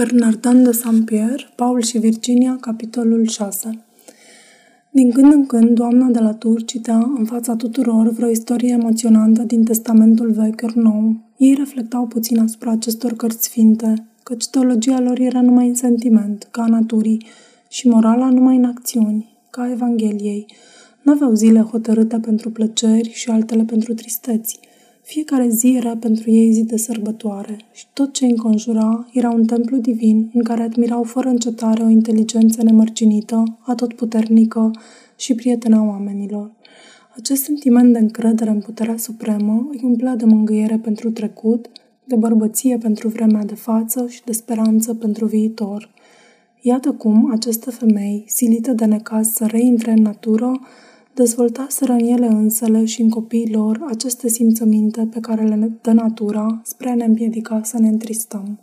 Bernardin de Saint-Pierre, Paul și Virginia, capitolul 6 Din când în când, doamna de la Tur citea în fața tuturor vreo istorie emoționantă din Testamentul Vechi ori Nou. Ei reflectau puțin asupra acestor cărți sfinte, căci teologia lor era numai în sentiment, ca a naturii, și morala numai în acțiuni, ca Evangheliei. Nu aveau zile hotărâte pentru plăceri și altele pentru tristeți – fiecare zi era pentru ei zi de sărbătoare și tot ce înconjura era un templu divin în care admirau fără încetare o inteligență nemărginită, atotputernică și prietena oamenilor. Acest sentiment de încredere în puterea supremă îi umplea de mângâiere pentru trecut, de bărbăție pentru vremea de față și de speranță pentru viitor. Iată cum aceste femei, silite de necaz să reintre în natură, dezvoltaseră în ele însele și în copiii lor aceste simțăminte pe care le dă natura spre a ne împiedica să ne întristăm.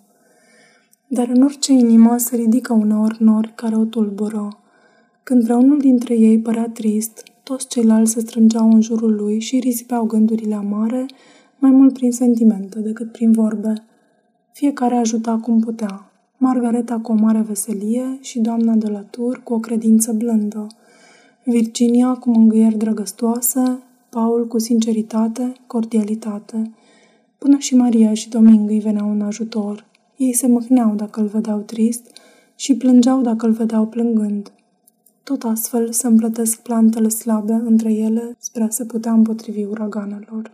Dar în orice inimă se ridică uneori nori care o tulbură. Când vreunul dintre ei părea trist, toți ceilalți se strângeau în jurul lui și risipeau gândurile amare, mai mult prin sentimente decât prin vorbe. Fiecare ajuta cum putea. Margareta cu o mare veselie și doamna de la tur cu o credință blândă – Virginia cu mângâieri drăgăstoase, Paul cu sinceritate, cordialitate. Până și Maria și Doming îi veneau în ajutor. Ei se mâhneau dacă îl vedeau trist și plângeau dacă îl vedeau plângând. Tot astfel se împlătesc plantele slabe între ele spre a se putea împotrivi uraganelor.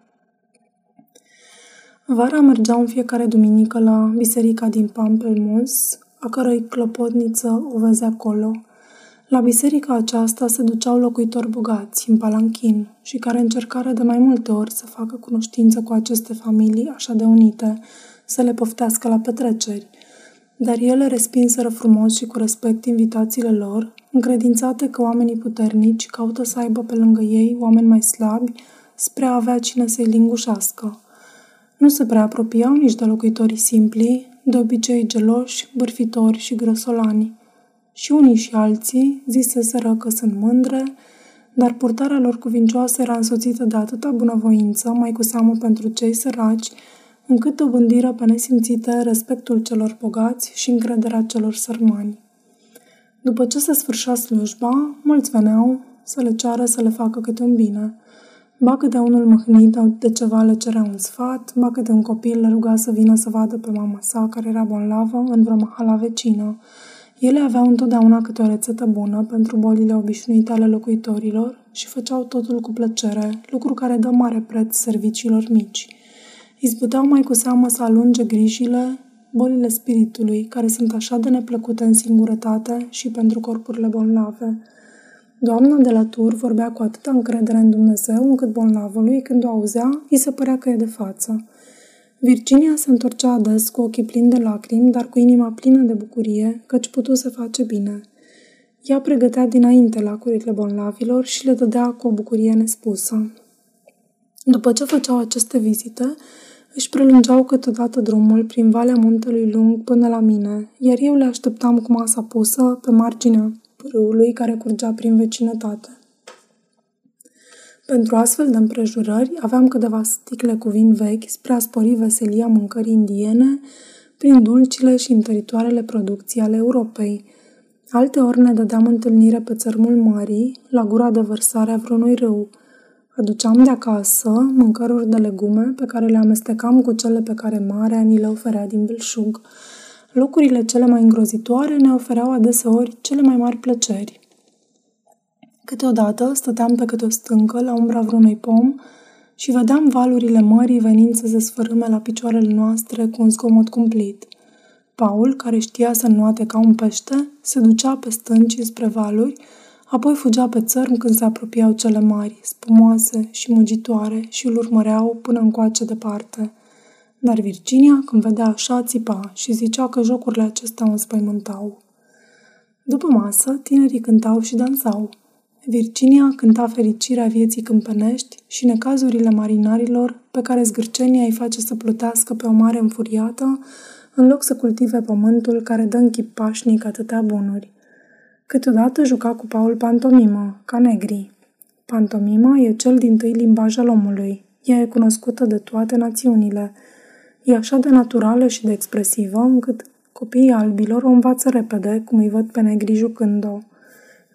Vara mergeau în fiecare duminică la biserica din Pampelmus, a cărei clopotniță o vezi acolo – la biserica aceasta se duceau locuitori bogați, în palanchin, și care încercară de mai multe ori să facă cunoștință cu aceste familii așa de unite, să le poftească la petreceri. Dar ele respinseră frumos și cu respect invitațiile lor, încredințate că oamenii puternici caută să aibă pe lângă ei oameni mai slabi spre a avea cine să-i lingușească. Nu se prea apropiau nici de locuitorii simpli, de obicei geloși, bârfitori și grăsolani și unii și alții ziseseră că sunt mândre, dar purtarea lor cuvincioasă era însoțită de atâta bunăvoință, mai cu seamă pentru cei săraci, încât dobândiră pe nesimțite respectul celor bogați și încrederea celor sărmani. După ce se sfârșea slujba, mulți veneau să le ceară să le facă câte un bine. Ba câte unul mâhnit de ceva le cerea un sfat, ba câte un copil le ruga să vină să vadă pe mama sa, care era bolnavă, în vreo mahala vecină, ele aveau întotdeauna câte o rețetă bună pentru bolile obișnuite ale locuitorilor și făceau totul cu plăcere, lucru care dă mare preț serviciilor mici. Izbuteau mai cu seamă să alunge grijile, bolile spiritului, care sunt așa de neplăcute în singurătate și pentru corpurile bolnave. Doamna de la tur vorbea cu atâta încredere în Dumnezeu încât bolnavului, când o auzea, îi se părea că e de față – Virginia se întorcea ades cu ochii plini de lacrimi, dar cu inima plină de bucurie, căci putu să face bine. Ea pregătea dinainte lacurile bolnavilor și le dădea cu o bucurie nespusă. După ce făceau aceste vizite, își prelungeau câteodată drumul prin valea muntelui lung până la mine, iar eu le așteptam cu masa pusă pe marginea râului care curgea prin vecinătate. Pentru astfel de împrejurări aveam câteva sticle cu vin vechi spre a spori veselia mâncării indiene prin dulcile și întăritoarele producții ale Europei. Alte ori ne dădeam întâlnire pe țărmul mării, la gura de vărsare a vreunui râu. Aduceam de acasă mâncăruri de legume pe care le amestecam cu cele pe care marea ni le oferea din belșug. Locurile cele mai îngrozitoare ne ofereau adeseori cele mai mari plăceri. Câteodată stăteam pe câte o stâncă la umbra vreunui pom și vedeam valurile mării venind să se sfărâme la picioarele noastre cu un zgomot cumplit. Paul, care știa să nuate ca un pește, se ducea pe stânci spre valuri, apoi fugea pe țărm când se apropiau cele mari, spumoase și mugitoare și îl urmăreau până încoace departe. Dar Virginia, când vedea așa, țipa și zicea că jocurile acestea o înspăimântau. După masă, tinerii cântau și dansau – Virginia cânta fericirea vieții câmpenești și necazurile marinarilor pe care zgârcenia îi face să plutească pe o mare înfuriată, în loc să cultive pământul care dă în chip pașnic atâtea bunuri. Câteodată juca cu Paul pantomimă, ca negri. Pantomima e cel din tâi limbaj al omului. Ea e cunoscută de toate națiunile. E așa de naturală și de expresivă încât Copiii albilor o învață repede, cum îi văd pe negri jucând-o.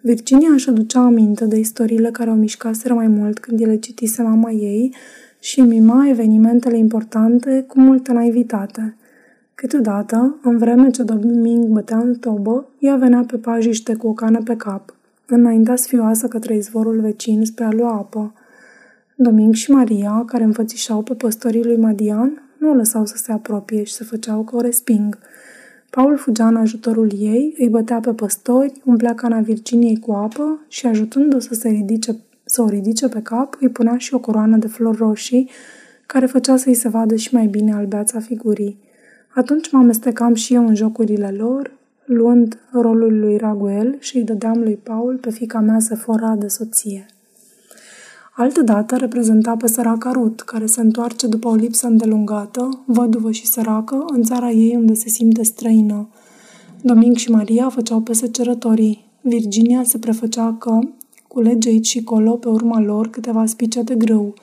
Virginia își aducea aminte de istoriile care o mișcaseră mai mult când ele citise mama ei și mima evenimentele importante cu multă naivitate. Câteodată, în vreme ce Doming bătea în tobă, ea venea pe pajiște cu o cană pe cap, înaintea sfioasă către izvorul vecin spre a lua apă. Doming și Maria, care înfățișau pe păstorii lui Madian, nu o lăsau să se apropie și se făceau că o resping. Paul fugea în ajutorul ei, îi bătea pe păstori, umplea cana Virginiei cu apă și, ajutându-o să, se ridice, să o ridice pe cap, îi punea și o coroană de flori roșii, care făcea să-i se vadă și mai bine albeața figurii. Atunci mă amestecam și eu în jocurile lor, luând rolul lui Raguel și îi dădeam lui Paul pe fica mea Sephora de soție. Altădată reprezenta pe săraca Rut, care se întoarce după o lipsă îndelungată, văduvă și săracă, în țara ei unde se simte străină. Doming și Maria făceau pe secerătorii. Virginia se prefăcea că culege aici și colo pe urma lor câteva spice de grâu.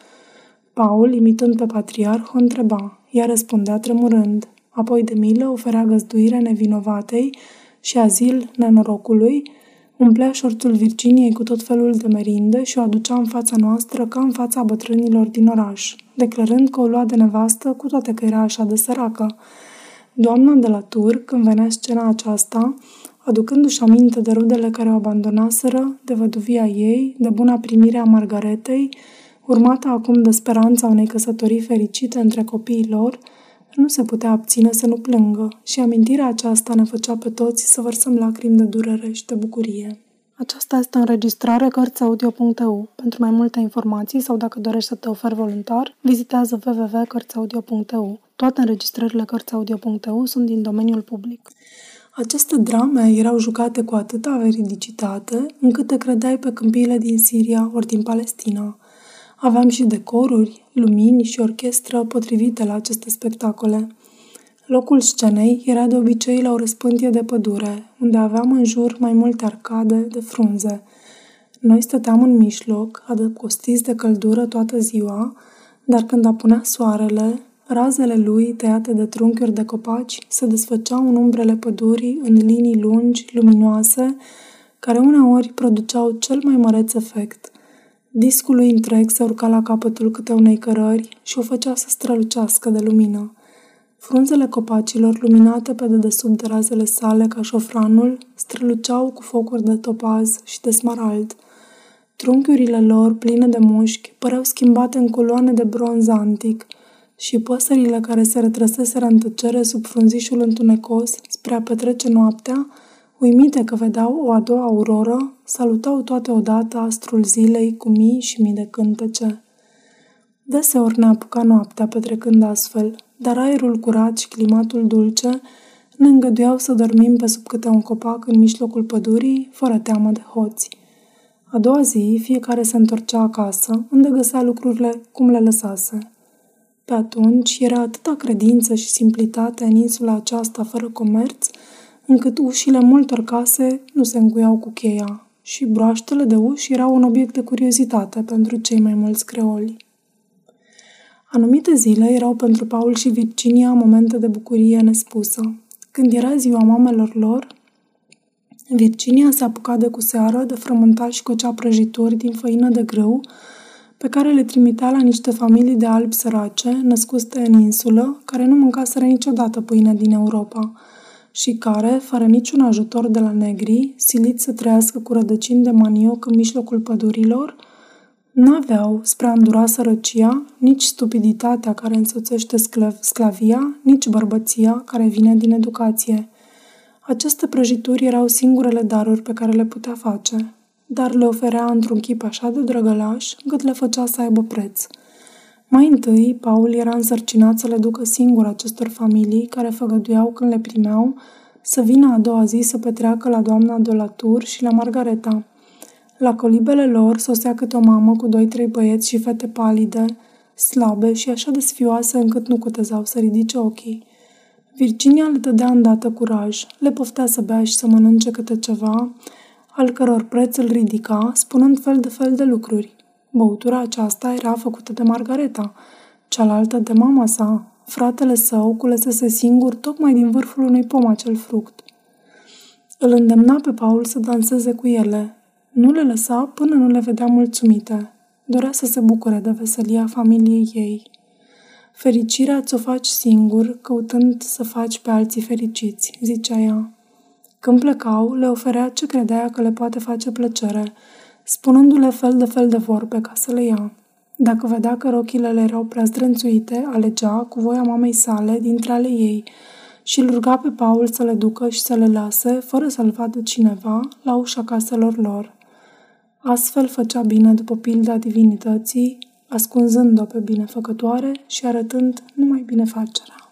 Paul, imitând pe patriarh, o întreba. Ea răspundea tremurând. Apoi de milă oferea găzduire nevinovatei și azil nenorocului, Umplea șorțul Virginiei cu tot felul de merinde și o aducea în fața noastră ca în fața bătrânilor din oraș, declarând că o lua de nevastă cu toate că era așa de săracă. Doamna de la tur, când venea scena aceasta, aducându-și aminte de rudele care o abandonaseră, de văduvia ei, de buna primire a Margaretei, urmată acum de speranța unei căsătorii fericite între copiii lor, nu se putea abține să nu plângă și amintirea aceasta ne făcea pe toți să vărsăm lacrimi de durere și de bucurie. Aceasta este o înregistrare Cărțiaudio.eu. Pentru mai multe informații sau dacă dorești să te oferi voluntar, vizitează www.cărțiaudio.eu. Toate înregistrările Cărțiaudio.eu sunt din domeniul public. Aceste drame erau jucate cu atâta veridicitate încât te credeai pe câmpiile din Siria ori din Palestina – Aveam și decoruri, lumini și orchestră potrivite la aceste spectacole. Locul scenei era de obicei la o răspântie de pădure, unde aveam în jur mai multe arcade de frunze. Noi stăteam în mijloc, adăpostiți de căldură toată ziua, dar când apunea soarele, razele lui, tăiate de trunchiuri de copaci, se desfăceau în umbrele pădurii în linii lungi, luminoase, care uneori produceau cel mai măreț efect – Discul lui întreg se urca la capătul câte unei cărări și o făcea să strălucească de lumină. Frunzele copacilor, luminate pe dedesubt de razele sale ca șofranul, străluceau cu focuri de topaz și de smarald. Trunchiurile lor, pline de mușchi, păreau schimbate în coloane de bronz antic și păsările care se retrăseseră în tăcere sub frunzișul întunecos spre a petrece noaptea, Uimite că vedeau o a doua auroră, salutau toate odată astrul zilei cu mii și mii de cântece. Deseori ne apuca noaptea petrecând astfel, dar aerul curat și climatul dulce ne îngăduiau să dormim pe sub câte un copac în mijlocul pădurii, fără teamă de hoți. A doua zi, fiecare se întorcea acasă, unde găsea lucrurile cum le lăsase. Pe atunci era atâta credință și simplitate în insula aceasta fără comerț, încât ușile multor case nu se încuiau cu cheia și broaștele de uși erau un obiect de curiozitate pentru cei mai mulți creoli. Anumite zile erau pentru Paul și Virginia momente de bucurie nespusă. Când era ziua mamelor lor, Virginia se apuca de cu seară de frământat și cocea prăjituri din făină de grâu, pe care le trimitea la niște familii de albi sărace, născute în insulă, care nu mâncaseră niciodată pâine din Europa – și care, fără niciun ajutor de la negri, siliți să trăiască cu rădăcini de manioc în mijlocul pădurilor, n-aveau, spre a îndura sărăcia, nici stupiditatea care însoțește sclav- sclavia, nici bărbăția care vine din educație. Aceste prăjituri erau singurele daruri pe care le putea face, dar le oferea într-un chip așa de drăgălaș, încât le făcea să aibă preț – mai întâi, Paul era însărcinat să le ducă singur acestor familii care făgăduiau când le primeau să vină a doua zi să petreacă la doamna de la Tur și la Margareta. La colibele lor sosea câte o mamă cu doi-trei băieți și fete palide, slabe și așa de sfioase încât nu cutezau să ridice ochii. Virginia le dădea îndată curaj, le poftea să bea și să mănânce câte ceva, al căror preț îl ridica, spunând fel de fel de lucruri. Băutura aceasta era făcută de Margareta, cealaltă de mama sa, fratele său culesese singur tocmai din vârful unui pom acel fruct. Îl îndemna pe Paul să danseze cu ele. Nu le lăsa până nu le vedea mulțumite. Dorea să se bucure de veselia familiei ei. Fericirea ți-o faci singur, căutând să faci pe alții fericiți, zicea ea. Când plecau, le oferea ce credea că le poate face plăcere, spunându-le fel de fel de vorbe ca să le ia. Dacă vedea că rochile le erau prea zdrânțuite, alegea, cu voia mamei sale, dintre ale ei, și îl ruga pe Paul să le ducă și să le lase, fără să-l vadă cineva, la ușa caselor lor. Astfel făcea bine după pilda divinității, ascunzând-o pe binefăcătoare și arătând numai binefacerea.